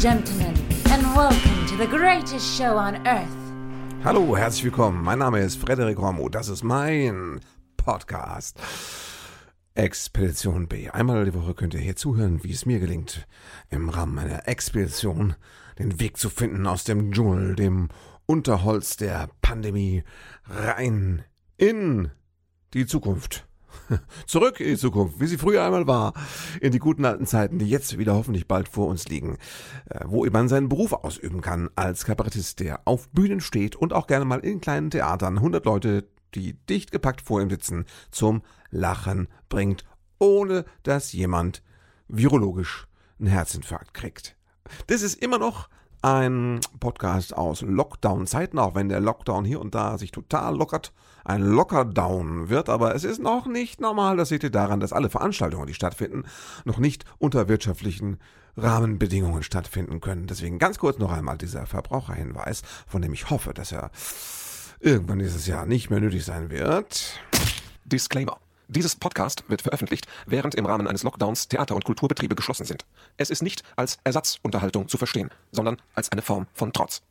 Gentlemen, and welcome to the greatest show on earth. Hallo, herzlich willkommen. Mein Name ist Frederik Romo. Das ist mein Podcast. Expedition B. Einmal die Woche könnt ihr hier zuhören, wie es mir gelingt, im Rahmen meiner Expedition den Weg zu finden aus dem Dschungel, dem Unterholz der Pandemie, rein in die Zukunft. Zurück in die Zukunft, wie sie früher einmal war, in die guten alten Zeiten, die jetzt wieder hoffentlich bald vor uns liegen, äh, wo man seinen Beruf ausüben kann als Kabarettist, der auf Bühnen steht und auch gerne mal in kleinen Theatern 100 Leute, die dicht gepackt vor ihm sitzen, zum Lachen bringt, ohne dass jemand virologisch einen Herzinfarkt kriegt. Das ist immer noch ein Podcast aus Lockdown-Zeiten, auch wenn der Lockdown hier und da sich total lockert, ein Lockerdown wird, aber es ist noch nicht normal, das seht ihr daran, dass alle Veranstaltungen, die stattfinden, noch nicht unter wirtschaftlichen Rahmenbedingungen stattfinden können. Deswegen ganz kurz noch einmal dieser Verbraucherhinweis, von dem ich hoffe, dass er irgendwann dieses Jahr nicht mehr nötig sein wird. Disclaimer. Dieses Podcast wird veröffentlicht, während im Rahmen eines Lockdowns Theater- und Kulturbetriebe geschlossen sind. Es ist nicht als Ersatzunterhaltung zu verstehen, sondern als eine Form von Trotz.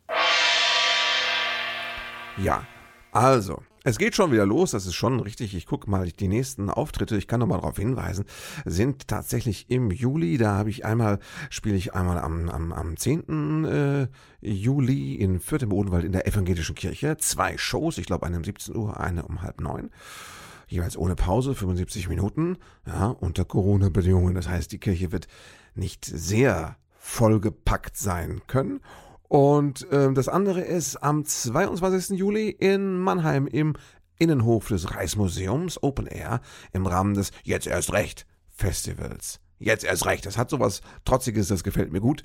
Ja, also, es geht schon wieder los, das ist schon richtig. Ich gucke mal die nächsten Auftritte, ich kann noch mal darauf hinweisen, sind tatsächlich im Juli. Da habe ich einmal, spiele ich einmal am, am, am 10. Äh, Juli in Fürth im Odenwald in der Evangelischen Kirche. Zwei Shows, ich glaube eine um 17 Uhr, eine um halb neun jeweils ohne Pause, 75 Minuten, ja, unter Corona-Bedingungen. Das heißt, die Kirche wird nicht sehr vollgepackt sein können. Und ähm, das andere ist am 22. Juli in Mannheim im Innenhof des Reichsmuseums Open Air im Rahmen des Jetzt erst recht Festivals. Jetzt erst recht. Das hat sowas Trotziges, das gefällt mir gut.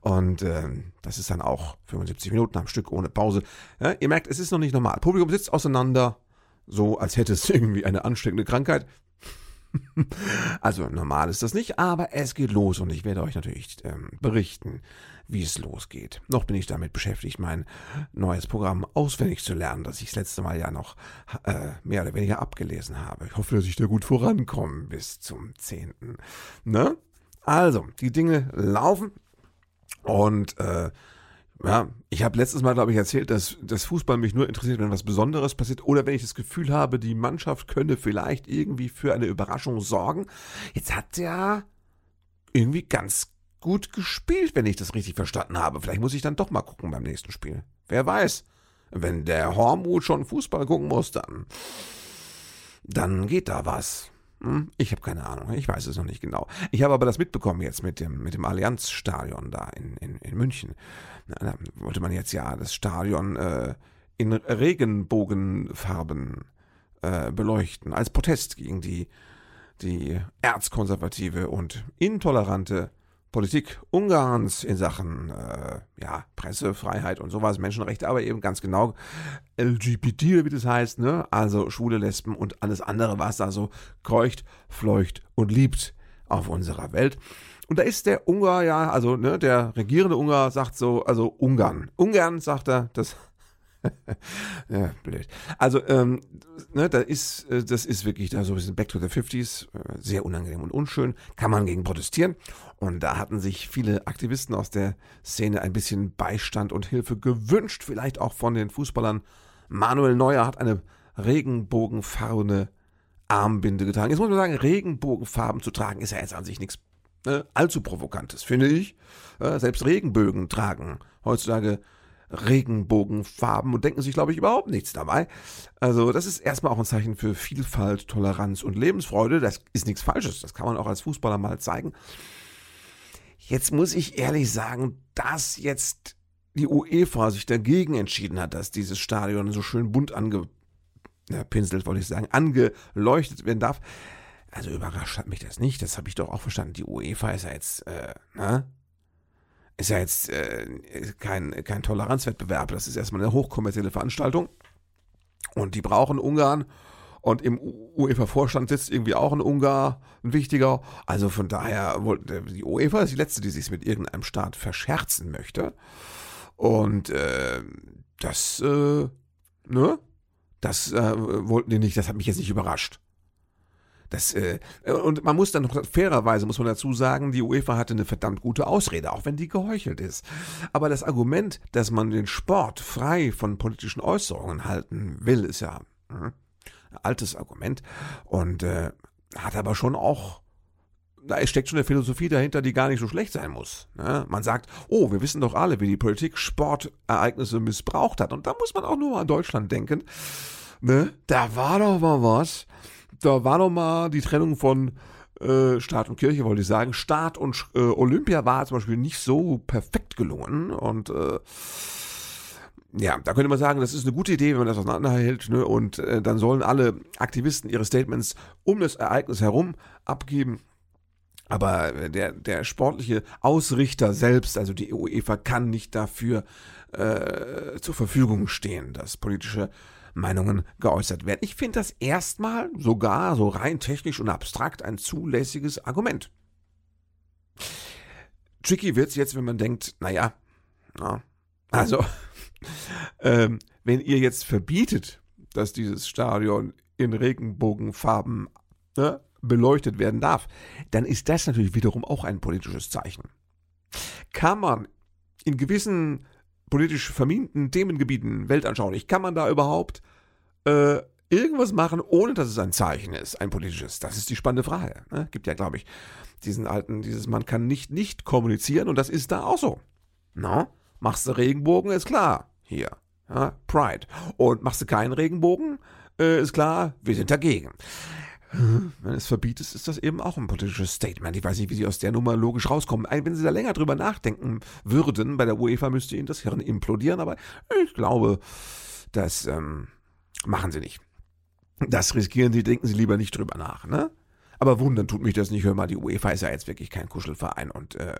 Und ähm, das ist dann auch 75 Minuten am Stück ohne Pause. Ja, ihr merkt, es ist noch nicht normal. Publikum sitzt auseinander, so als hätte es irgendwie eine ansteckende Krankheit. also normal ist das nicht, aber es geht los und ich werde euch natürlich ähm, berichten, wie es losgeht. Noch bin ich damit beschäftigt, mein neues Programm auswendig zu lernen, das ich das letzte Mal ja noch äh, mehr oder weniger abgelesen habe. Ich hoffe, dass ich da gut vorankomme bis zum 10. Ne? Also, die Dinge laufen und äh, ja, ich habe letztes Mal, glaube ich, erzählt, dass das Fußball mich nur interessiert, wenn was Besonderes passiert oder wenn ich das Gefühl habe, die Mannschaft könne vielleicht irgendwie für eine Überraschung sorgen. Jetzt hat er irgendwie ganz gut gespielt, wenn ich das richtig verstanden habe. Vielleicht muss ich dann doch mal gucken beim nächsten Spiel. Wer weiß. Wenn der Hormut schon Fußball gucken muss, dann, dann geht da was. Hm? Ich habe keine Ahnung, ich weiß es noch nicht genau. Ich habe aber das mitbekommen jetzt mit dem, mit dem Allianzstadion da in, in, in München. Da wollte man jetzt ja das Stadion äh, in Regenbogenfarben äh, beleuchten, als Protest gegen die, die erzkonservative und intolerante Politik Ungarns in Sachen äh, ja, Pressefreiheit und sowas, Menschenrechte, aber eben ganz genau LGBT, wie das heißt, ne? Also schwule Lesben und alles andere, was da so kreucht, fleucht und liebt auf unserer Welt. Und da ist der Ungar, ja, also ne, der regierende Ungar sagt so, also Ungarn. Ungarn sagt er, das ja, blöd. Also, ähm, ne, da ist, äh, das ist wirklich da so ein bisschen Back to the 50s, äh, sehr unangenehm und unschön, kann man gegen protestieren. Und da hatten sich viele Aktivisten aus der Szene ein bisschen Beistand und Hilfe gewünscht, vielleicht auch von den Fußballern. Manuel Neuer hat eine regenbogenfarbene Armbinde getragen. Jetzt muss man sagen, Regenbogenfarben zu tragen ist ja jetzt an sich nichts äh, allzu provokantes, finde ich. Äh, selbst Regenbögen tragen heutzutage Regenbogenfarben und denken sich, glaube ich, überhaupt nichts dabei. Also das ist erstmal auch ein Zeichen für Vielfalt, Toleranz und Lebensfreude. Das ist nichts Falsches. Das kann man auch als Fußballer mal zeigen. Jetzt muss ich ehrlich sagen, dass jetzt die UEFA sich dagegen entschieden hat, dass dieses Stadion so schön bunt angepinselt, ja, wollte ich sagen, angeleuchtet werden darf. Also überrascht hat mich das nicht. Das habe ich doch auch verstanden. Die UEFA ist ja jetzt, äh, ne? Ist ja jetzt äh, kein, kein Toleranzwettbewerb. Das ist erstmal eine hochkommerzielle Veranstaltung. Und die brauchen Ungarn. Und im UEFA-Vorstand sitzt irgendwie auch ein Ungar, ein wichtiger. Also von daher, die UEFA ist die letzte, die sich mit irgendeinem Staat verscherzen möchte. Und äh, das, äh, ne? Das äh, wollten die nicht, das hat mich jetzt nicht überrascht. Das, äh, und man muss dann noch fairerweise, muss man dazu sagen, die UEFA hatte eine verdammt gute Ausrede, auch wenn die geheuchelt ist. Aber das Argument, dass man den Sport frei von politischen Äußerungen halten will, ist ja hm, ein altes Argument und äh, hat aber schon auch da steckt schon eine Philosophie dahinter, die gar nicht so schlecht sein muss. Ne? Man sagt, oh, wir wissen doch alle, wie die Politik Sportereignisse missbraucht hat. Und da muss man auch nur an Deutschland denken. Ne? Da war doch mal was da war noch mal die Trennung von äh, Staat und Kirche, wollte ich sagen. Staat und äh, Olympia war zum Beispiel nicht so perfekt gelungen und äh, ja, da könnte man sagen, das ist eine gute Idee, wenn man das auseinanderhält, ne? Und äh, dann sollen alle Aktivisten ihre Statements um das Ereignis herum abgeben. Aber der, der sportliche Ausrichter selbst, also die UEFA, kann nicht dafür äh, zur Verfügung stehen, dass politische Meinungen geäußert werden. Ich finde das erstmal sogar so rein technisch und abstrakt ein zulässiges Argument. Tricky wird es jetzt, wenn man denkt, naja, na, also, ähm, wenn ihr jetzt verbietet, dass dieses Stadion in Regenbogenfarben ne, beleuchtet werden darf, dann ist das natürlich wiederum auch ein politisches Zeichen. Kann man in gewissen politisch verminten Themengebieten weltanschaulich, kann man da überhaupt äh, irgendwas machen, ohne dass es ein Zeichen ist, ein politisches? Das ist die spannende Frage. Ne? Gibt ja, glaube ich, diesen alten, dieses man kann nicht nicht kommunizieren und das ist da auch so. No? Machst du Regenbogen, ist klar. Hier. Ja? Pride. Und machst du keinen Regenbogen, äh, ist klar, wir sind dagegen. Wenn es verbietet, ist das eben auch ein politisches Statement. Ich weiß nicht, wie Sie aus der Nummer logisch rauskommen. Wenn Sie da länger drüber nachdenken würden, bei der UEFA müsste Ihnen das Hirn implodieren, aber ich glaube, das ähm, machen Sie nicht. Das riskieren Sie, denken Sie lieber nicht drüber nach, ne? Aber wundern tut mich das nicht. Hör mal, die UEFA ist ja jetzt wirklich kein Kuschelverein und äh,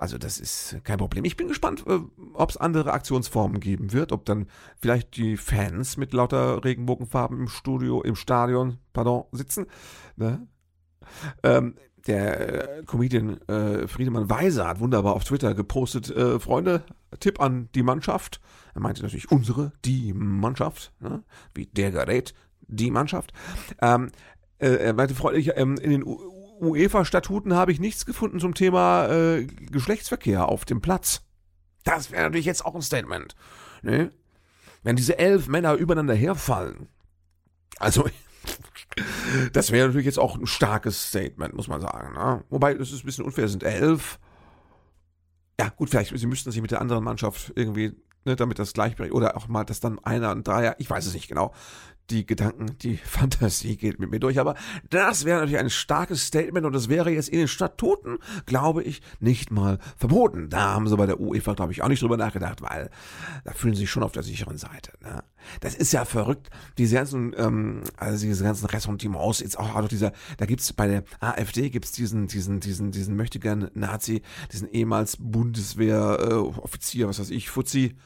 also das ist kein Problem. Ich bin gespannt, äh, ob es andere Aktionsformen geben wird, ob dann vielleicht die Fans mit lauter Regenbogenfarben im Studio, im Stadion, pardon, sitzen. Ne? Ähm, der äh, Comedian äh, Friedemann Weiser hat wunderbar auf Twitter gepostet, äh, Freunde, Tipp an die Mannschaft. Er meinte natürlich unsere, die Mannschaft, ne? wie der Gerät, die Mannschaft. Ähm, äh, er meinte, Freunde, ich, ähm, in den UEFA-Statuten habe ich nichts gefunden zum Thema äh, Geschlechtsverkehr auf dem Platz. Das wäre natürlich jetzt auch ein Statement. Ne? Wenn diese elf Männer übereinander herfallen. Also, das wäre natürlich jetzt auch ein starkes Statement, muss man sagen. Ne? Wobei, das ist ein bisschen unfair, es sind elf. Ja, gut, vielleicht, sie müssten sich mit der anderen Mannschaft irgendwie, ne, damit das gleichberechtigt, oder auch mal, dass dann einer, ein Dreier, ich weiß es nicht genau, die Gedanken, die Fantasie geht mit mir durch. Aber das wäre natürlich ein starkes Statement und das wäre jetzt in den Statuten, glaube ich, nicht mal verboten. Da haben sie bei der UEFA, glaube ich, auch nicht drüber nachgedacht, weil da fühlen sie sich schon auf der sicheren Seite. Ne? Das ist ja verrückt. Diese ganzen, ähm, also diese ganzen Ressentiments, jetzt auch, also dieser, da gibt's bei der AfD gibt's diesen, diesen, diesen, diesen möchtegern Nazi, diesen ehemals Bundeswehr-Offizier, äh, was weiß ich, Fuzzi,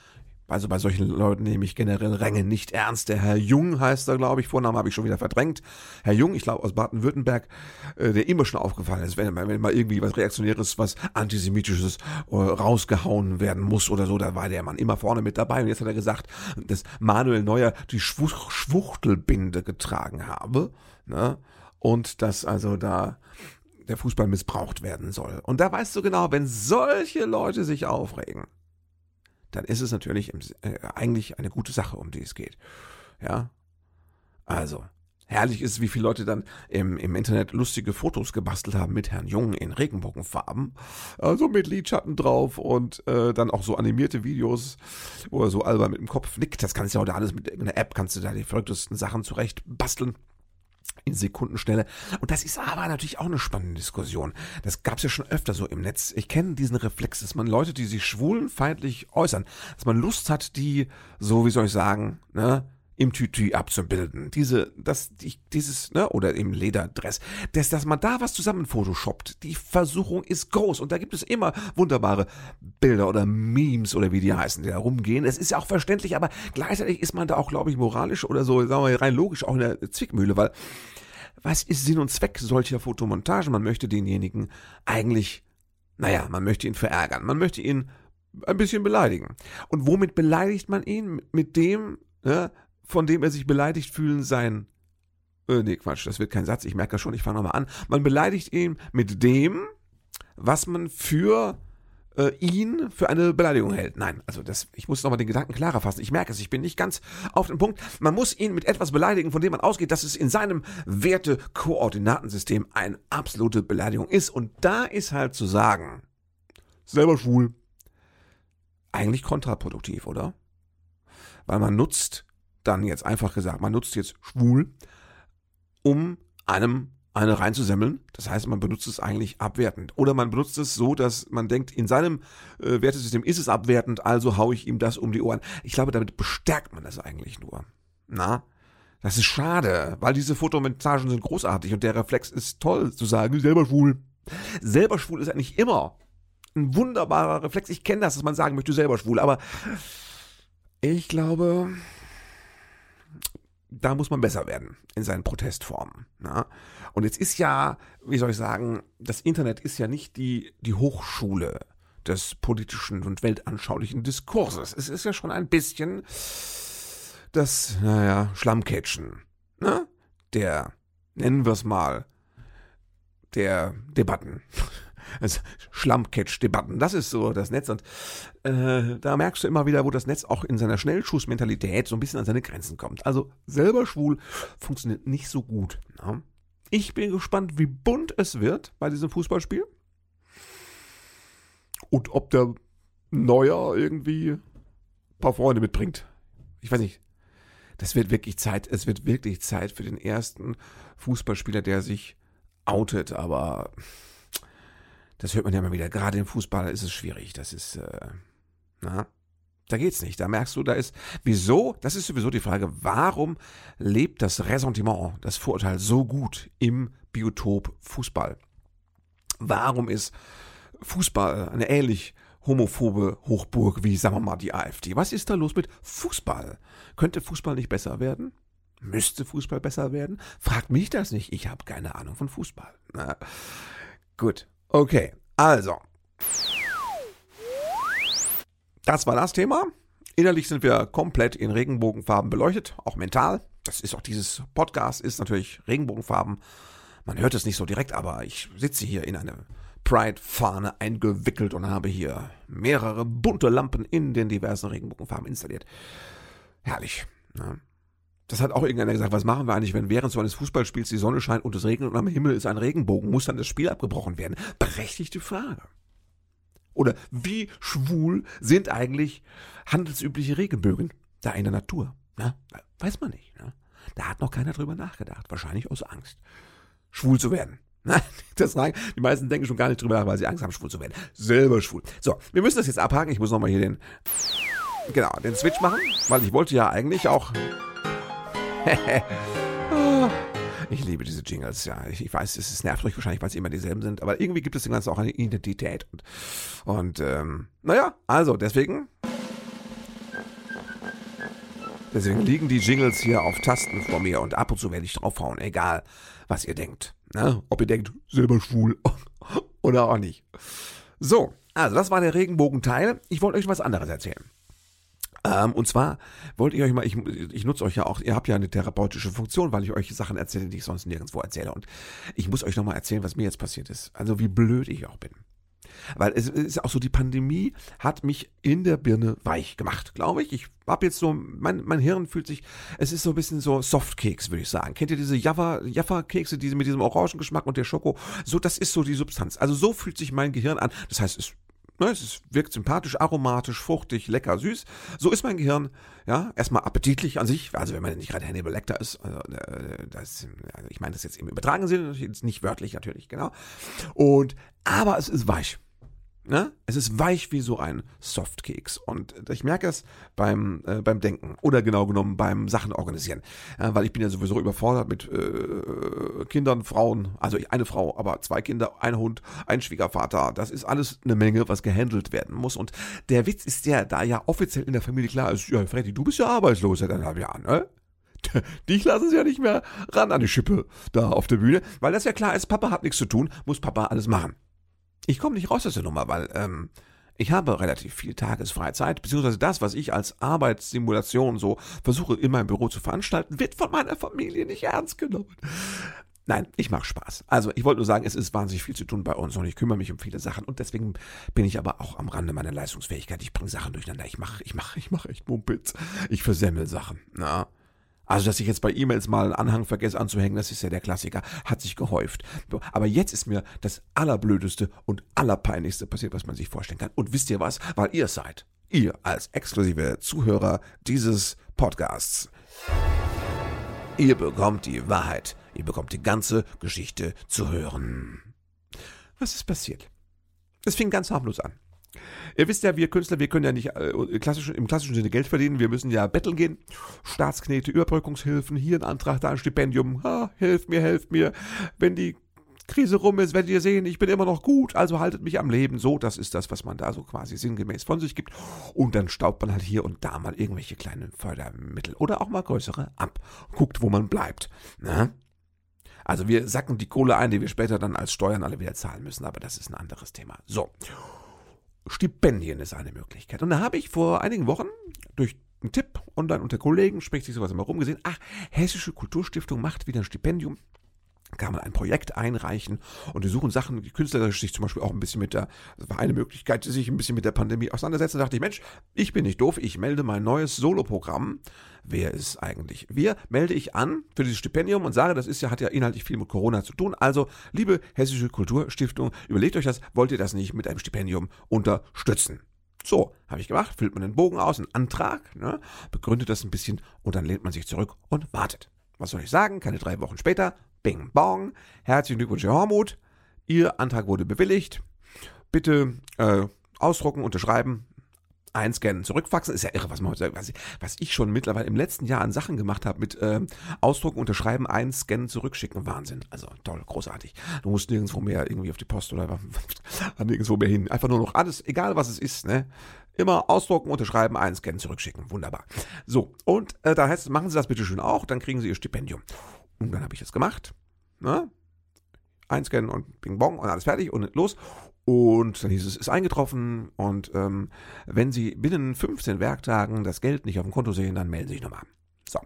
also bei solchen Leuten nehme ich generell Ränge nicht ernst. Der Herr Jung heißt er, glaube ich. Vornamen habe ich schon wieder verdrängt. Herr Jung, ich glaube aus Baden-Württemberg, äh, der immer schon aufgefallen ist, wenn, wenn mal irgendwie was Reaktionäres, was Antisemitisches äh, rausgehauen werden muss oder so, da war der Mann immer vorne mit dabei. Und jetzt hat er gesagt, dass Manuel Neuer die Schwuch Schwuchtelbinde getragen habe. Ne? Und dass also da der Fußball missbraucht werden soll. Und da weißt du genau, wenn solche Leute sich aufregen, dann ist es natürlich im, äh, eigentlich eine gute Sache, um die es geht. Ja. Also, herrlich ist, wie viele Leute dann im, im Internet lustige Fotos gebastelt haben mit Herrn Jung in Regenbogenfarben. Also mit Lidschatten drauf und äh, dann auch so animierte Videos, wo er so albern mit dem Kopf nickt. Das kannst du ja auch alles mit einer App, kannst du da die verrücktesten Sachen zurecht basteln in Sekundenschnelle. Und das ist aber natürlich auch eine spannende Diskussion. Das gab es ja schon öfter so im Netz. Ich kenne diesen Reflex, dass man Leute, die sich schwulenfeindlich äußern, dass man Lust hat, die, so wie soll ich sagen, ne, im Tütü abzubilden. Diese, das, die, dieses, ne, oder im Lederdress. Das, dass man da was zusammen photoshoppt. Die Versuchung ist groß und da gibt es immer wunderbare Bilder oder Memes oder wie die heißen, die da rumgehen. Es ist ja auch verständlich, aber gleichzeitig ist man da auch, glaube ich, moralisch oder so, sagen wir rein logisch auch in der Zwickmühle, weil was ist Sinn und Zweck solcher Fotomontagen? Man möchte denjenigen eigentlich, naja, man möchte ihn verärgern. Man möchte ihn ein bisschen beleidigen. Und womit beleidigt man ihn? Mit dem, ne, von dem er sich beleidigt fühlen sein Äh, nee, Quatsch, das wird kein Satz, ich merke das schon, ich fange nochmal an. Man beleidigt ihn mit dem, was man für äh, ihn für eine Beleidigung hält. Nein, also das, ich muss nochmal den Gedanken klarer fassen. Ich merke es, ich bin nicht ganz auf den Punkt. Man muss ihn mit etwas beleidigen, von dem man ausgeht, dass es in seinem Werte-Koordinatensystem eine absolute Beleidigung ist. Und da ist halt zu sagen, selber schwul, eigentlich kontraproduktiv, oder? Weil man nutzt dann jetzt einfach gesagt, man nutzt jetzt schwul, um einem eine reinzusemmeln. Das heißt, man benutzt es eigentlich abwertend. Oder man benutzt es so, dass man denkt, in seinem äh, Wertesystem ist es abwertend, also haue ich ihm das um die Ohren. Ich glaube, damit bestärkt man das eigentlich nur. Na? Das ist schade, weil diese Fotomontagen sind großartig und der Reflex ist toll zu sagen, selber schwul. Selber schwul ist eigentlich immer ein wunderbarer Reflex. Ich kenne das, dass man sagen möchte, selber schwul, aber ich glaube, da muss man besser werden in seinen Protestformen. Na? Und jetzt ist ja, wie soll ich sagen, das Internet ist ja nicht die, die Hochschule des politischen und weltanschaulichen Diskurses. Es ist ja schon ein bisschen das, naja, Schlammcatchen, ne? Der, nennen wir es mal, der Debatten. Also Schlammcatch-Debatten, das ist so das Netz. Und äh, da merkst du immer wieder, wo das Netz auch in seiner Schnellschussmentalität so ein bisschen an seine Grenzen kommt. Also selber schwul funktioniert nicht so gut. Ne? Ich bin gespannt, wie bunt es wird bei diesem Fußballspiel. Und ob der Neuer irgendwie ein paar Freunde mitbringt. Ich weiß nicht. Das wird wirklich Zeit, es wird wirklich Zeit für den ersten Fußballspieler, der sich outet, aber das hört man ja immer wieder. Gerade im Fußball ist es schwierig. Das ist, äh, na, da geht's nicht. Da merkst du, da ist, wieso, das ist sowieso die Frage, warum lebt das Ressentiment, das Vorurteil so gut im Biotop Fußball? Warum ist Fußball eine ähnlich homophobe Hochburg wie, sagen wir mal, die AfD? Was ist da los mit Fußball? Könnte Fußball nicht besser werden? Müsste Fußball besser werden? Fragt mich das nicht. Ich habe keine Ahnung von Fußball. Na, gut. Okay. Also. Das war das Thema. Innerlich sind wir komplett in Regenbogenfarben beleuchtet, auch mental. Das ist auch dieses Podcast, ist natürlich Regenbogenfarben. Man hört es nicht so direkt, aber ich sitze hier in eine Pride-Fahne eingewickelt und habe hier mehrere bunte Lampen in den diversen Regenbogenfarben installiert. Herrlich. Ne? Das hat auch irgendeiner gesagt, was machen wir eigentlich, wenn während so eines Fußballspiels die Sonne scheint und es regnet und am Himmel ist ein Regenbogen? Muss dann das Spiel abgebrochen werden? Berechtigte Frage. Oder wie schwul sind eigentlich handelsübliche Regenbögen da in der Natur? Na, weiß man nicht. Ne? Da hat noch keiner drüber nachgedacht. Wahrscheinlich aus Angst. Schwul zu werden. Das rein, die meisten denken schon gar nicht drüber nach, weil sie Angst haben, schwul zu werden. Selber schwul. So, wir müssen das jetzt abhaken. Ich muss nochmal hier den, genau, den Switch machen, weil ich wollte ja eigentlich auch, ich liebe diese Jingles, ja. Ich, weiß, es ist nervt euch wahrscheinlich, weil sie immer dieselben sind, aber irgendwie gibt es dem Ganzen auch eine Identität. Und, und ähm, naja, also deswegen. Deswegen liegen die Jingles hier auf Tasten vor mir und ab und zu werde ich draufhauen, egal was ihr denkt. Ne? Ob ihr denkt, selber schwul oder auch nicht. So, also das war der Regenbogenteil. Ich wollte euch was anderes erzählen. Ähm, und zwar wollte ich euch mal, ich, ich nutze euch ja auch, ihr habt ja eine therapeutische Funktion, weil ich euch Sachen erzähle, die ich sonst nirgendwo erzähle. Und ich muss euch nochmal erzählen, was mir jetzt passiert ist. Also wie blöd ich auch bin. Weil es ist auch so, die Pandemie hat mich in der Birne weich gemacht, glaube ich. Ich habe jetzt so, mein, mein Hirn fühlt sich, es ist so ein bisschen so Softkeks, würde ich sagen. Kennt ihr diese Jaffa-Kekse, diese mit diesem Orangengeschmack und der Schoko? So, das ist so die Substanz. Also so fühlt sich mein Gehirn an. Das heißt, es Ne, es wirkt sympathisch, aromatisch, fruchtig, lecker, süß. So ist mein Gehirn. Ja, erstmal appetitlich an sich. Also wenn man nicht gerade Hannibal Lecter ist, also, äh, das, also ich meine das jetzt im übertragenen Sinne, nicht wörtlich natürlich, genau. Und aber es ist weich. Ne? Es ist weich wie so ein Softkeks. Und ich merke es beim, äh, beim Denken oder genau genommen beim Sachen organisieren. Äh, weil ich bin ja sowieso überfordert mit äh, Kindern, Frauen, also eine Frau, aber zwei Kinder, ein Hund, ein Schwiegervater. Das ist alles eine Menge, was gehandelt werden muss. Und der Witz ist der, da ja offiziell in der Familie klar ist, ja, Freddy, du bist ja arbeitslos seit eineinhalb Jahren, ne? Dich lassen sie ja nicht mehr ran an die Schippe da auf der Bühne, weil das ja klar ist, Papa hat nichts zu tun, muss Papa alles machen ich komme nicht raus aus der Nummer, weil ähm, Ich habe relativ viel Tagesfreizeit, beziehungsweise das, was ich als Arbeitssimulation so versuche in meinem Büro zu veranstalten, wird von meiner Familie nicht ernst genommen. Nein, ich mache Spaß. Also ich wollte nur sagen, es ist wahnsinnig viel zu tun bei uns und ich kümmere mich um viele Sachen und deswegen bin ich aber auch am Rande meiner Leistungsfähigkeit. Ich bringe Sachen durcheinander. Ich mache, ich mache, ich mache echt Mumpitz. Ich versemmel Sachen. Na? Also, dass ich jetzt bei E-Mails mal einen Anhang vergesse anzuhängen, das ist ja der Klassiker, hat sich gehäuft. Aber jetzt ist mir das Allerblödeste und Allerpeinlichste passiert, was man sich vorstellen kann. Und wisst ihr was? Weil ihr seid, ihr als exklusive Zuhörer dieses Podcasts, ihr bekommt die Wahrheit. Ihr bekommt die ganze Geschichte zu hören. Was ist passiert? Es fing ganz harmlos an. Ihr wisst ja, wir Künstler, wir können ja nicht äh, klassisch, im klassischen Sinne Geld verdienen. Wir müssen ja betteln gehen. Staatsknete, Überbrückungshilfen, hier ein Antrag, da ein Stipendium. Ha, helft mir, helft mir. Wenn die Krise rum ist, werdet ihr sehen, ich bin immer noch gut, also haltet mich am Leben. So, das ist das, was man da so quasi sinngemäß von sich gibt. Und dann staubt man halt hier und da mal irgendwelche kleinen Fördermittel oder auch mal größere ab. Guckt, wo man bleibt. Na? Ne? Also wir sacken die Kohle ein, die wir später dann als Steuern alle wieder zahlen müssen, aber das ist ein anderes Thema. So. Stipendien ist eine Möglichkeit. Und da habe ich vor einigen Wochen durch einen Tipp online unter Kollegen, spricht sich sowas immer rumgesehen, ach, Hessische Kulturstiftung macht wieder ein Stipendium kann man ein Projekt einreichen und die suchen Sachen, die künstlerisch sich zum Beispiel auch ein bisschen mit der, das war eine Möglichkeit, sich ein bisschen mit der Pandemie auseinandersetzen. Da dachte ich, Mensch, ich bin nicht doof, ich melde mein neues Soloprogramm. Wer ist eigentlich wir? Melde ich an für dieses Stipendium und sage, das ist ja, hat ja inhaltlich viel mit Corona zu tun. Also, liebe Hessische Kulturstiftung, überlegt euch das, wollt ihr das nicht mit einem Stipendium unterstützen? So, habe ich gemacht, füllt man den Bogen aus, einen Antrag, ne, begründet das ein bisschen und dann lehnt man sich zurück und wartet. Was soll ich sagen? Keine drei Wochen später Bing Bong. Herzlichen Glückwunsch, Herr Hormuth. Ihr Antrag wurde bewilligt. Bitte äh, ausdrucken, unterschreiben, einscannen, zurückfaxen. Ist ja irre, was man heute was, was ich schon mittlerweile im letzten Jahr an Sachen gemacht habe mit äh, ausdrucken, unterschreiben, einscannen, zurückschicken. Wahnsinn. Also toll, großartig. Du musst nirgendwo mehr irgendwie auf die Post oder nirgendwo mehr hin. Einfach nur noch alles, egal was es ist, ne? Immer ausdrucken, unterschreiben, einscannen, zurückschicken. Wunderbar. So, und äh, da heißt es, machen Sie das bitte schön auch, dann kriegen Sie Ihr Stipendium. Und dann habe ich das gemacht. Ne? Einscannen und Bing Bong und alles fertig und los. Und dann hieß es, ist eingetroffen und ähm, wenn Sie binnen 15 Werktagen das Geld nicht auf dem Konto sehen, dann melden Sie sich nochmal. So.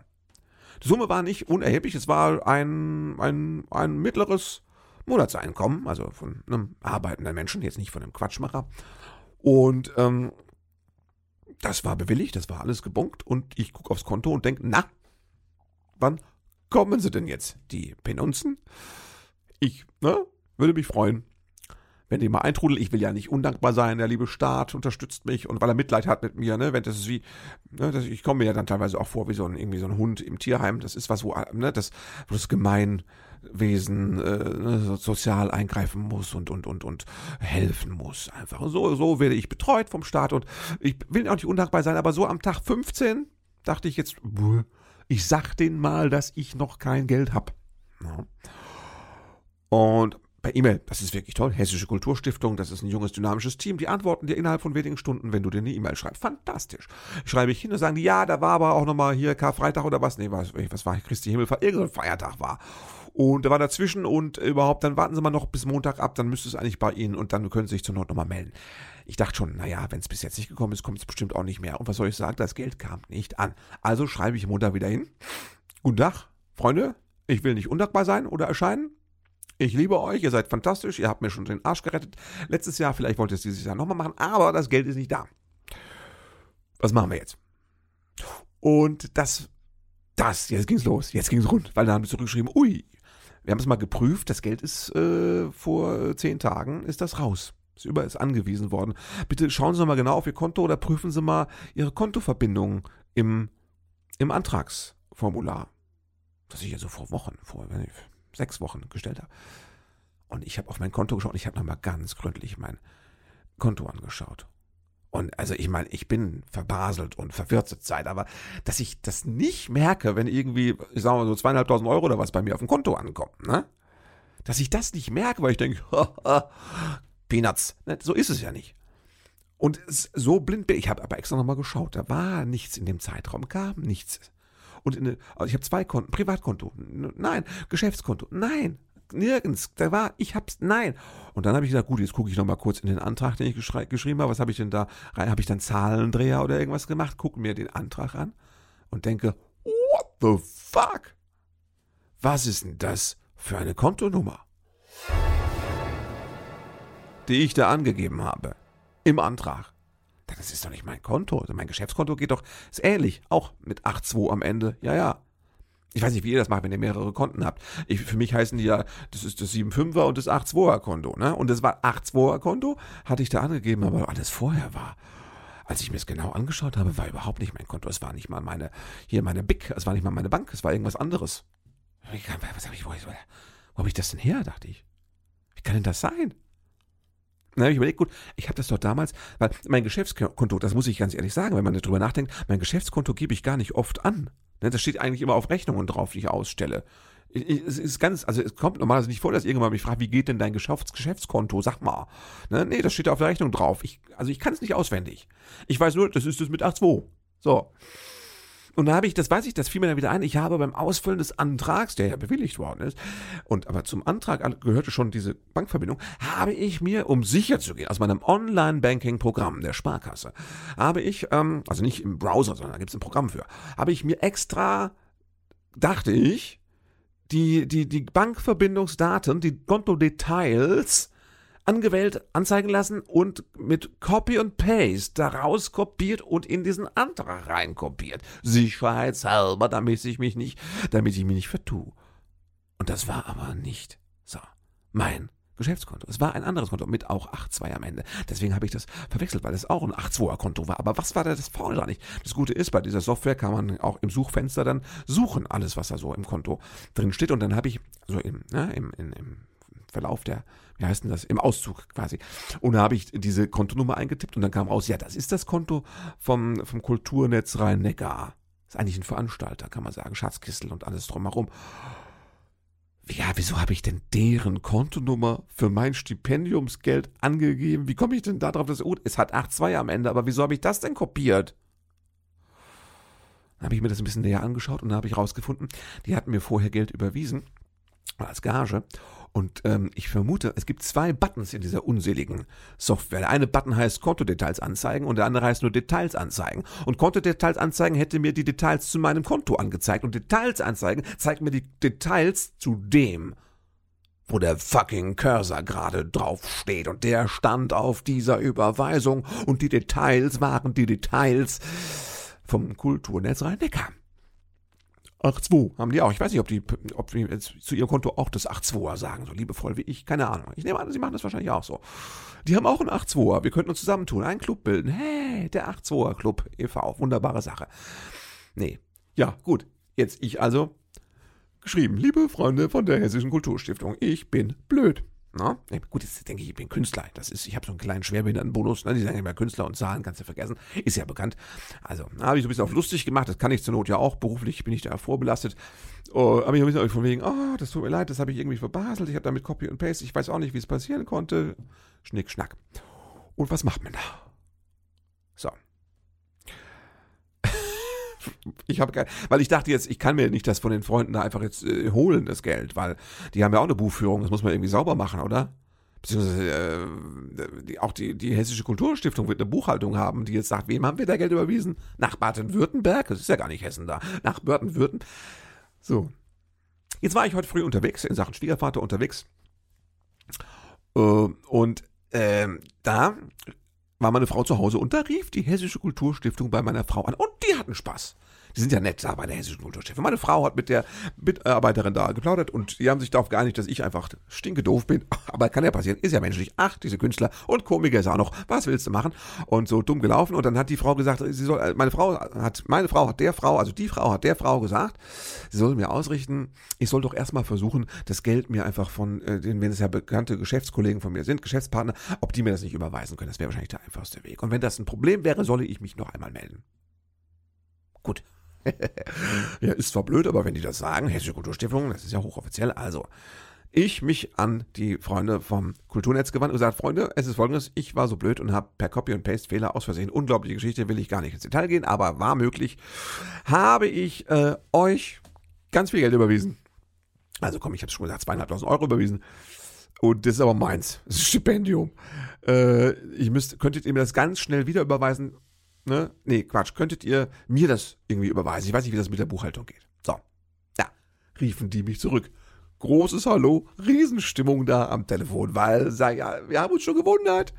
Die Summe war nicht unerheblich, es war ein, ein, ein mittleres Monatseinkommen, also von einem arbeitenden Menschen, jetzt nicht von einem Quatschmacher. Und ähm, das war bewilligt, das war alles gebunkt und ich gucke aufs Konto und denke, na, wann kommen sie denn jetzt, die Penunzen? Ich, ne, würde mich freuen, wenn die mal eintrudeln. Ich will ja nicht undankbar sein, der liebe Staat unterstützt mich und weil er Mitleid hat mit mir, ne, wenn das ist wie, ne, das, ich komme mir ja dann teilweise auch vor wie so ein, irgendwie so ein Hund im Tierheim. Das ist was, wo, ne, das, wo das Gemeinwesen äh, ne, sozial eingreifen muss und und und und helfen muss einfach. So so werde ich betreut vom Staat und ich will auch nicht undankbar sein, aber so am Tag 15 dachte ich jetzt, ich sag denen mal, dass ich noch kein Geld hab. Und per E-Mail, das ist wirklich toll. Hessische Kulturstiftung, das ist ein junges, dynamisches Team. Die antworten dir innerhalb von wenigen Stunden, wenn du dir eine E-Mail schreibst. Fantastisch. Schreibe ich hin und sagen die, ja, da war aber auch nochmal hier Karfreitag oder was. Nee, was, was war Christi Himmelfahrt? Irgendein Feiertag war. Und da war dazwischen und überhaupt, dann warten Sie mal noch bis Montag ab, dann müsste es eigentlich bei Ihnen und dann können Sie sich zur Not nochmal melden. Ich dachte schon, naja, wenn es bis jetzt nicht gekommen ist, kommt es bestimmt auch nicht mehr. Und was soll ich sagen? Das Geld kam nicht an. Also schreibe ich Montag wieder hin. Guten Tag, Freunde. Ich will nicht undankbar sein oder erscheinen. Ich liebe euch, ihr seid fantastisch, ihr habt mir schon den Arsch gerettet. Letztes Jahr, vielleicht wollt ihr es dieses Jahr nochmal machen, aber das Geld ist nicht da. Was machen wir jetzt? Und das, das, jetzt ging's los, jetzt ging's rund, weil dann haben wir zurückgeschrieben, ui, wir haben es mal geprüft, das Geld ist äh, vor zehn Tagen, ist das raus. Ist über ist angewiesen worden. Bitte schauen Sie mal genau auf Ihr Konto oder prüfen Sie mal Ihre Kontoverbindung im, im Antragsformular. Das ich ja so vor Wochen, vor sechs Wochen gestellt habe. Und ich habe auf mein Konto geschaut und ich habe nochmal ganz gründlich mein Konto angeschaut. Und also ich meine, ich bin verbaselt und verwirrt zur Zeit, aber dass ich das nicht merke, wenn irgendwie, ich sag mal so zweieinhalbtausend Euro oder was bei mir auf dem Konto ankommt, ne? Dass ich das nicht merke, weil ich denke, Peanuts. Ne, so ist es ja nicht. Und so blind bin ich. Ich habe aber extra nochmal geschaut. Da war nichts in dem Zeitraum, kam nichts. Und eine, also ich habe zwei Konten, Privatkonto, nein, Geschäftskonto, nein, nirgends. Da war, ich hab's, nein. Und dann habe ich gesagt, gut, jetzt gucke ich noch mal kurz in den Antrag, den ich geschrieben habe. Was habe ich denn da rein? Habe ich dann Zahlendreher oder irgendwas gemacht? Gucke mir den Antrag an und denke, what the fuck? Was ist denn das für eine Kontonummer? Die ich da angegeben habe. Im Antrag. Das ist doch nicht mein Konto. Also mein Geschäftskonto geht doch, ist ähnlich. Auch mit 8,2 am Ende. Ja, ja. Ich weiß nicht, wie ihr das macht, wenn ihr mehrere Konten habt. Ich, für mich heißen die ja, das ist das 7,5er und das 8,2er Konto. Ne? Und das war 8,2er Konto, hatte ich da angegeben, aber alles vorher war. Als ich mir es genau angeschaut habe, war überhaupt nicht mein Konto. Es war nicht mal meine, hier meine BIC, es war nicht mal meine Bank, es war irgendwas anderes. Was hab ich, wo, wo habe ich das denn her, dachte ich. Wie kann denn das sein? Dann habe ich überlegt, gut, ich habe das doch damals, weil mein Geschäftskonto, das muss ich ganz ehrlich sagen, wenn man darüber nachdenkt, mein Geschäftskonto gebe ich gar nicht oft an. Ne, das steht eigentlich immer auf Rechnungen drauf, die ich ausstelle. Es ist ganz, also es kommt normalerweise nicht vor, dass irgendjemand mich fragt, wie geht denn dein Geschäfts Geschäftskonto? Sag mal. Ne, nee, das steht auf der Rechnung drauf. Ich, also ich kann es nicht auswendig. Ich weiß nur, das ist das mit 8.2. So. Und da habe ich, das weiß ich, das fiel mir dann wieder ein, ich habe beim Ausfüllen des Antrags, der ja bewilligt worden ist, und aber zum Antrag gehörte schon diese Bankverbindung, habe ich mir, um sicher zu gehen, aus meinem Online-Banking-Programm der Sparkasse, habe ich, ähm, also nicht im Browser, sondern da gibt es ein Programm für, habe ich mir extra, dachte ich, die, die, die Bankverbindungsdaten, die Kontodetails angewählt anzeigen lassen und mit Copy und Paste daraus kopiert und in diesen Antrag reinkopiert. Sicherheitshalber, damit ich mich nicht, damit ich mich nicht vertue. Und das war aber nicht so mein Geschäftskonto. Es war ein anderes Konto mit auch 8,2 am Ende. Deswegen habe ich das verwechselt, weil es auch ein 8,2er Konto war. Aber was war da das Faule da nicht? Das Gute ist, bei dieser Software kann man auch im Suchfenster dann suchen, alles, was da so im Konto drin steht. Und dann habe ich so im, ne, im, im, im Verlauf der, wie heißt denn das, im Auszug quasi. Und da habe ich diese Kontonummer eingetippt und dann kam raus, ja, das ist das Konto vom, vom Kulturnetz Rhein-Neckar. Ist eigentlich ein Veranstalter, kann man sagen, Schatzkistel und alles drumherum. Ja, wieso habe ich denn deren Kontonummer für mein Stipendiumsgeld angegeben? Wie komme ich denn da drauf? Dass, oh, es hat 8,2 am Ende, aber wieso habe ich das denn kopiert? Dann habe ich mir das ein bisschen näher angeschaut und dann habe ich rausgefunden, die hatten mir vorher Geld überwiesen als Gage und ähm, ich vermute, es gibt zwei Buttons in dieser unseligen Software. Der eine Button heißt Kontodetails anzeigen und der andere heißt nur Details anzeigen. Und Kontodetails anzeigen hätte mir die Details zu meinem Konto angezeigt. Und Details anzeigen zeigt mir die Details zu dem, wo der fucking Cursor gerade drauf steht. Und der stand auf dieser Überweisung. Und die Details waren die Details vom Kulturnetz Rhein-Neckar. 8-2 haben die auch. Ich weiß nicht, ob die, ob die jetzt zu ihrem Konto auch das 8-2er sagen, so liebevoll wie ich. Keine Ahnung. Ich nehme an, sie machen das wahrscheinlich auch so. Die haben auch einen 8-2er. Wir könnten uns zusammentun, einen Club bilden. Hey, der 8-2er Club e.V. Wunderbare Sache. Nee. Ja, gut. Jetzt ich also geschrieben. Liebe Freunde von der Hessischen Kulturstiftung, ich bin blöd. Ja, gut, jetzt denke ich, ich bin Künstler. Das ist, ich habe so einen kleinen Schwerbehindertenbonus. Ne? Die sagen immer Künstler und Zahlen, kannst du vergessen. Ist ja bekannt. Also, habe ich so ein bisschen auf lustig gemacht. Das kann ich zur Not ja auch. Beruflich bin ich da vorbelastet. Oh, habe ich ein bisschen von wegen, oh, das tut mir leid, das habe ich irgendwie verbaselt. Ich habe damit Copy und Paste. Ich weiß auch nicht, wie es passieren konnte. Schnick, schnack. Und was macht man da? So ich habe weil ich dachte jetzt, ich kann mir nicht das von den Freunden da einfach jetzt äh, holen, das Geld, weil die haben ja auch eine Buchführung, das muss man irgendwie sauber machen, oder? Beziehungsweise äh, die, auch die, die Hessische Kulturstiftung wird eine Buchhaltung haben, die jetzt sagt, wem haben wir da Geld überwiesen? Nach Baden-Württemberg? Das ist ja gar nicht Hessen da. Nach Baden-Württemberg. So. Jetzt war ich heute früh unterwegs, in Sachen Schwiegervater unterwegs. Äh, und äh, da war meine Frau zu Hause und da rief die Hessische Kulturstiftung bei meiner Frau an und die hatten Spaß. Die sind ja nett da bei der Hessischen Kulturstiftung. Meine Frau hat mit der Mitarbeiterin da geplaudert und die haben sich darauf geeinigt, dass ich einfach stinke doof bin. Aber kann ja passieren, ist ja menschlich. Ach, diese Künstler und Komiker ist auch noch. Was willst du machen? Und so dumm gelaufen. Und dann hat die Frau gesagt, sie soll, äh, meine Frau hat, meine Frau hat der Frau, also die Frau hat der Frau gesagt, sie soll mir ausrichten, ich soll doch erstmal versuchen, das Geld mir einfach von, äh, den, wenn es ja bekannte Geschäftskollegen von mir sind, Geschäftspartner, ob die mir das nicht überweisen können. Das wäre wahrscheinlich der einfachste Weg. Und wenn das ein Problem wäre, solle ich mich noch einmal melden. Gut. ja, ist zwar blöd, aber wenn die das sagen, Hessische Kulturstiftung, das ist ja hochoffiziell. Also, ich mich an die Freunde vom Kulturnetz gewandt und gesagt, Freunde, es ist folgendes, ich war so blöd und habe per Copy und Paste Fehler aus Versehen, unglaubliche Geschichte, will ich gar nicht ins Detail gehen, aber war möglich, habe ich äh, euch ganz viel Geld überwiesen. Also komm, ich habe schon gesagt, zweieinhalbtausend Euro überwiesen. Und das ist aber meins. Das ist ein Stipendium. Äh, ich müsst, könntet ihr mir das ganz schnell wieder überweisen? Ne? Nee, Quatsch. Könntet ihr mir das irgendwie überweisen? Ich weiß nicht, wie das mit der Buchhaltung geht. So. Ja. Riefen die mich zurück. Großes Hallo, Riesenstimmung da am Telefon, weil, sag ja, wir haben uns schon gewundert.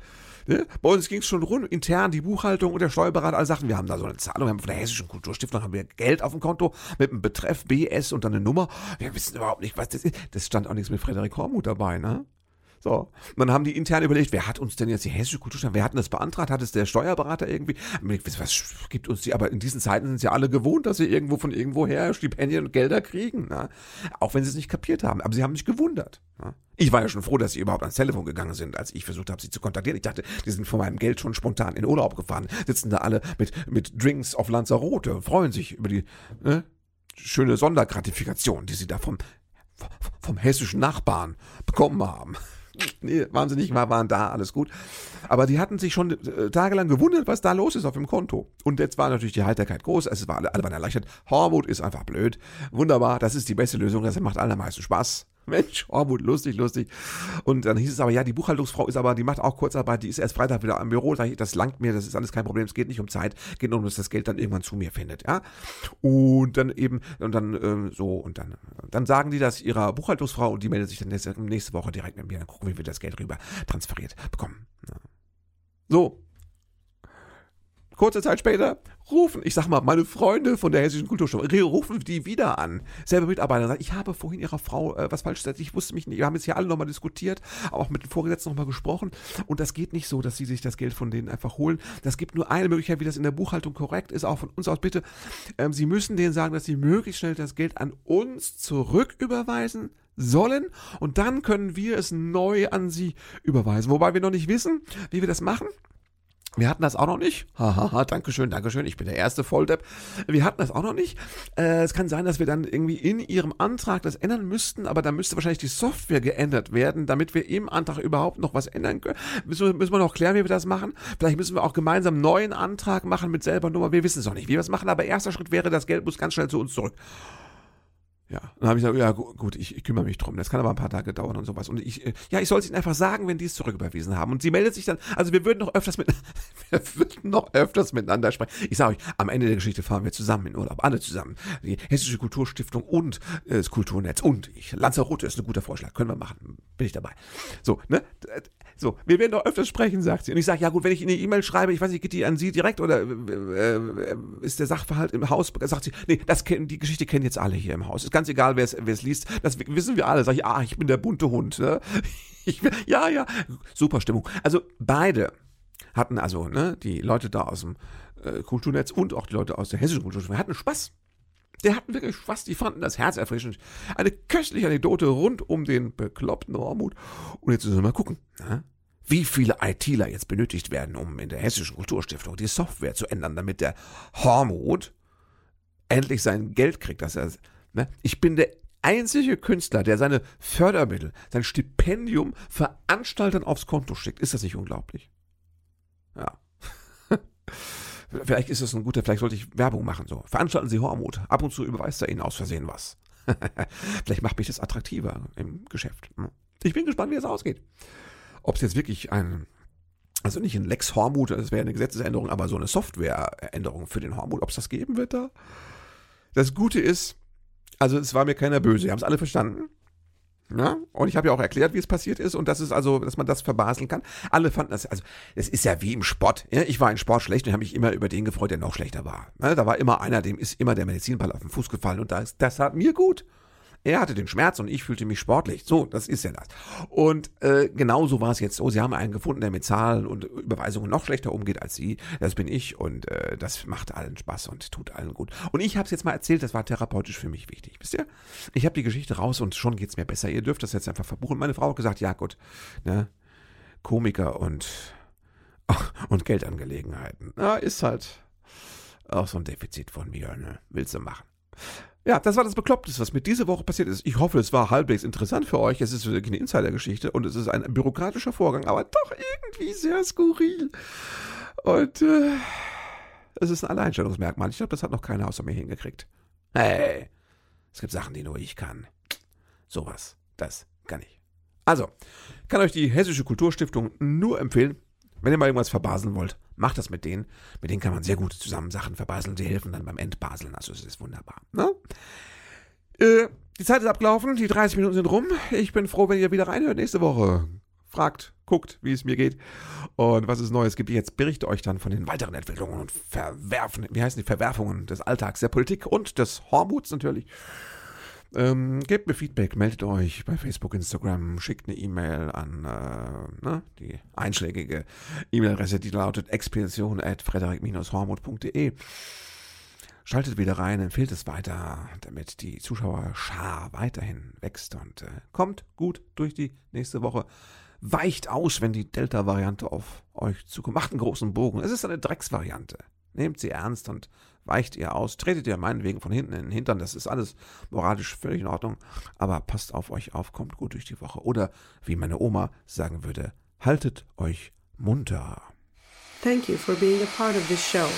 Ne? Bei uns ging es schon rund, intern die Buchhaltung und der Steuerberater alle sagten, wir haben da so eine Zahlung, wir haben von der Hessischen Kulturstiftung haben wir Geld auf dem Konto mit einem Betreff BS und dann eine Nummer. Wir wissen überhaupt nicht, was das ist. Das stand auch nichts mit Frederik Hormuth dabei, ne? So. Und dann haben die intern überlegt, wer hat uns denn jetzt die hessische Kulturstadt, wer hat denn das beantragt? Hat es der Steuerberater irgendwie? Was gibt uns die? Aber in diesen Zeiten sind sie alle gewohnt, dass sie irgendwo von irgendwoher Stipendien und Gelder kriegen. Ne? Auch wenn sie es nicht kapiert haben. Aber sie haben sich gewundert. Ne? Ich war ja schon froh, dass sie überhaupt ans Telefon gegangen sind, als ich versucht habe, sie zu kontaktieren. Ich dachte, die sind von meinem Geld schon spontan in Urlaub gefahren, sitzen da alle mit, mit Drinks auf Lanzarote freuen sich über die ne, schöne Sondergratifikation, die sie da vom, vom hessischen Nachbarn bekommen haben nee, waren sie nicht, waren da, alles gut. Aber die hatten sich schon äh, tagelang gewundert, was da los ist auf dem Konto. Und jetzt war natürlich die Heiterkeit groß, es war alle, alle waren erleichtert. Hormut ist einfach blöd. Wunderbar, das ist die beste Lösung, das macht allermeisten Spaß. Mensch, Ormut, lustig, lustig. Und dann hieß es aber, ja, die Buchhaltungsfrau ist aber, die macht auch Kurzarbeit, die ist erst Freitag wieder am Büro. Das langt mir, das ist alles kein Problem, es geht nicht um Zeit, geht nur um, dass das Geld dann irgendwann zu mir findet, ja. Und dann eben, und dann ähm, so, und dann, dann sagen die das ihrer Buchhaltungsfrau und die meldet sich dann nächste, nächste Woche direkt mit mir, dann gucken, wie wir das Geld rüber transferiert bekommen. Ja. So, Kurze Zeit später rufen, ich sag mal, meine Freunde von der Hessischen Kulturschule, rufen die wieder an. Selber Mitarbeiter sagen, ich habe vorhin ihrer Frau äh, was falsch gesagt, ich wusste mich nicht, wir haben jetzt hier alle nochmal diskutiert, auch mit den Vorgesetzten nochmal gesprochen und das geht nicht so, dass sie sich das Geld von denen einfach holen. Das gibt nur eine Möglichkeit, wie das in der Buchhaltung korrekt ist, auch von uns aus bitte. Ähm, sie müssen denen sagen, dass sie möglichst schnell das Geld an uns zurücküberweisen sollen und dann können wir es neu an sie überweisen. Wobei wir noch nicht wissen, wie wir das machen. Wir hatten das auch noch nicht. Hahaha, Dankeschön, Dankeschön. Ich bin der erste Volldepp. Wir hatten das auch noch nicht. Äh, es kann sein, dass wir dann irgendwie in Ihrem Antrag das ändern müssten, aber dann müsste wahrscheinlich die Software geändert werden, damit wir im Antrag überhaupt noch was ändern können. Müssen wir, müssen wir noch klären, wie wir das machen. Vielleicht müssen wir auch gemeinsam einen neuen Antrag machen mit selber Nummer. Wir wissen es noch nicht, wie wir es machen, aber erster Schritt wäre, das Geld muss ganz schnell zu uns zurück. Ja, dann habe ich gesagt, ja gut, ich, ich, kümmere mich drum. Das kann aber ein paar Tage dauern und sowas. Und ich, äh, ja, ich soll es Ihnen einfach sagen, wenn die es zurücküberwiesen haben. Und sie meldet sich dann, also wir würden noch öfters mit, wir würden noch öfters miteinander sprechen. Ich sage euch, am Ende der Geschichte fahren wir zusammen in Urlaub, alle zusammen. Die Hessische Kulturstiftung und äh, das Kulturnetz und ich. Lanzarote ist ein guter Vorschlag, können wir machen, bin ich dabei. So, ne? So, wir werden doch öfters sprechen, sagt sie. Und ich sage, ja gut, wenn ich eine E-Mail schreibe, ich weiß nicht, geht die an Sie direkt oder äh, äh, ist der Sachverhalt im Haus? Sagt sie, nee, das kennen, die Geschichte kennen jetzt alle hier im Haus. Ist ganz egal, wer es liest. Das wissen wir alle. Sag ich, ah, ich bin der bunte Hund. Ne? Ich, ja, ja, super Stimmung. Also beide hatten also, ne, die Leute da aus dem äh, Kulturnetz und auch die Leute aus der hessischen Kulturschule hatten Spaß. Der hatten wirklich Spaß, die fanden das herzerfrischend. Eine köstliche Anekdote rund um den bekloppten Hormut. Und jetzt müssen wir mal gucken, na? wie viele ITler jetzt benötigt werden, um in der Hessischen Kulturstiftung die Software zu ändern, damit der Hormut endlich sein Geld kriegt. Dass er, ne? Ich bin der einzige Künstler, der seine Fördermittel, sein Stipendium Veranstaltern aufs Konto schickt. Ist das nicht unglaublich? Ja. Vielleicht ist es ein guter, vielleicht sollte ich Werbung machen. So, veranstalten Sie Hormut. Ab und zu überweist er Ihnen aus Versehen was. vielleicht macht mich das attraktiver im Geschäft. Hm. Ich bin gespannt, wie es ausgeht. Ob es jetzt wirklich ein, also nicht ein Lex Hormut, das wäre eine Gesetzesänderung, aber so eine Softwareänderung für den Hormut, ob es das geben wird da. Das Gute ist, also es war mir keiner böse. Sie haben es alle verstanden. Ja? Und ich habe ja auch erklärt, wie es passiert ist und das ist also, dass man das verbaseln kann. Alle fanden das, also es ist ja wie im Sport. Ja? Ich war in Sport schlecht und habe mich immer über den gefreut, der noch schlechter war. Ja? Da war immer einer, dem ist immer der Medizinball auf den Fuß gefallen und das, das hat mir gut. Er hatte den Schmerz und ich fühlte mich sportlich. So, das ist ja das. Und äh, genauso war es jetzt. Oh, sie haben einen gefunden, der mit Zahlen und Überweisungen noch schlechter umgeht als sie. Das bin ich und äh, das macht allen Spaß und tut allen gut. Und ich habe es jetzt mal erzählt, das war therapeutisch für mich wichtig. Wisst ihr? Ich habe die Geschichte raus und schon geht's mir besser. Ihr dürft das jetzt einfach verbuchen. Meine Frau hat gesagt, ja gut, ne? Komiker und, und Geldangelegenheiten. Ja, ist halt auch so ein Defizit von mir, ne? Willst du machen. Ja, das war das Bekloppteste, was mir diese Woche passiert ist. Ich hoffe, es war halbwegs interessant für euch. Es ist wirklich eine Insider-Geschichte und es ist ein bürokratischer Vorgang, aber doch irgendwie sehr skurril. Und äh, es ist ein Alleinstellungsmerkmal. Ich glaube, das hat noch keiner außer mir hingekriegt. Hey, es gibt Sachen, die nur ich kann. sowas, das kann ich. Also, kann euch die Hessische Kulturstiftung nur empfehlen, wenn ihr mal irgendwas verbaseln wollt, macht das mit denen. Mit denen kann man sehr gut zusammen Sachen verbaseln. Die helfen dann beim Entbaseln. Also es ist wunderbar. Ne? Äh, die Zeit ist abgelaufen. Die 30 Minuten sind rum. Ich bin froh, wenn ihr wieder reinhört nächste Woche. Fragt, guckt, wie es mir geht und was es Neues gibt. Jetzt berichte euch dann von den weiteren Entwicklungen und Verwerfen, wie heißen die Verwerfungen des Alltags, der Politik und des Hormuts natürlich. Ähm, gebt mir Feedback, meldet euch bei Facebook, Instagram, schickt eine E-Mail an äh, ne, die einschlägige E-Mail-Adresse, die lautet expedition.frederik-hormuth.de. Schaltet wieder rein, empfehlt es weiter, damit die Zuschauerschar weiterhin wächst und äh, kommt gut durch die nächste Woche. Weicht aus, wenn die Delta-Variante auf euch zukommt. Macht einen großen Bogen. Es ist eine Drecksvariante. Nehmt sie ernst und weicht ihr aus, tretet ihr meinetwegen von hinten in den Hintern, das ist alles moralisch völlig in Ordnung, aber passt auf euch auf, kommt gut durch die Woche. Oder wie meine Oma sagen würde, haltet euch munter. Thank you for being a part of this show.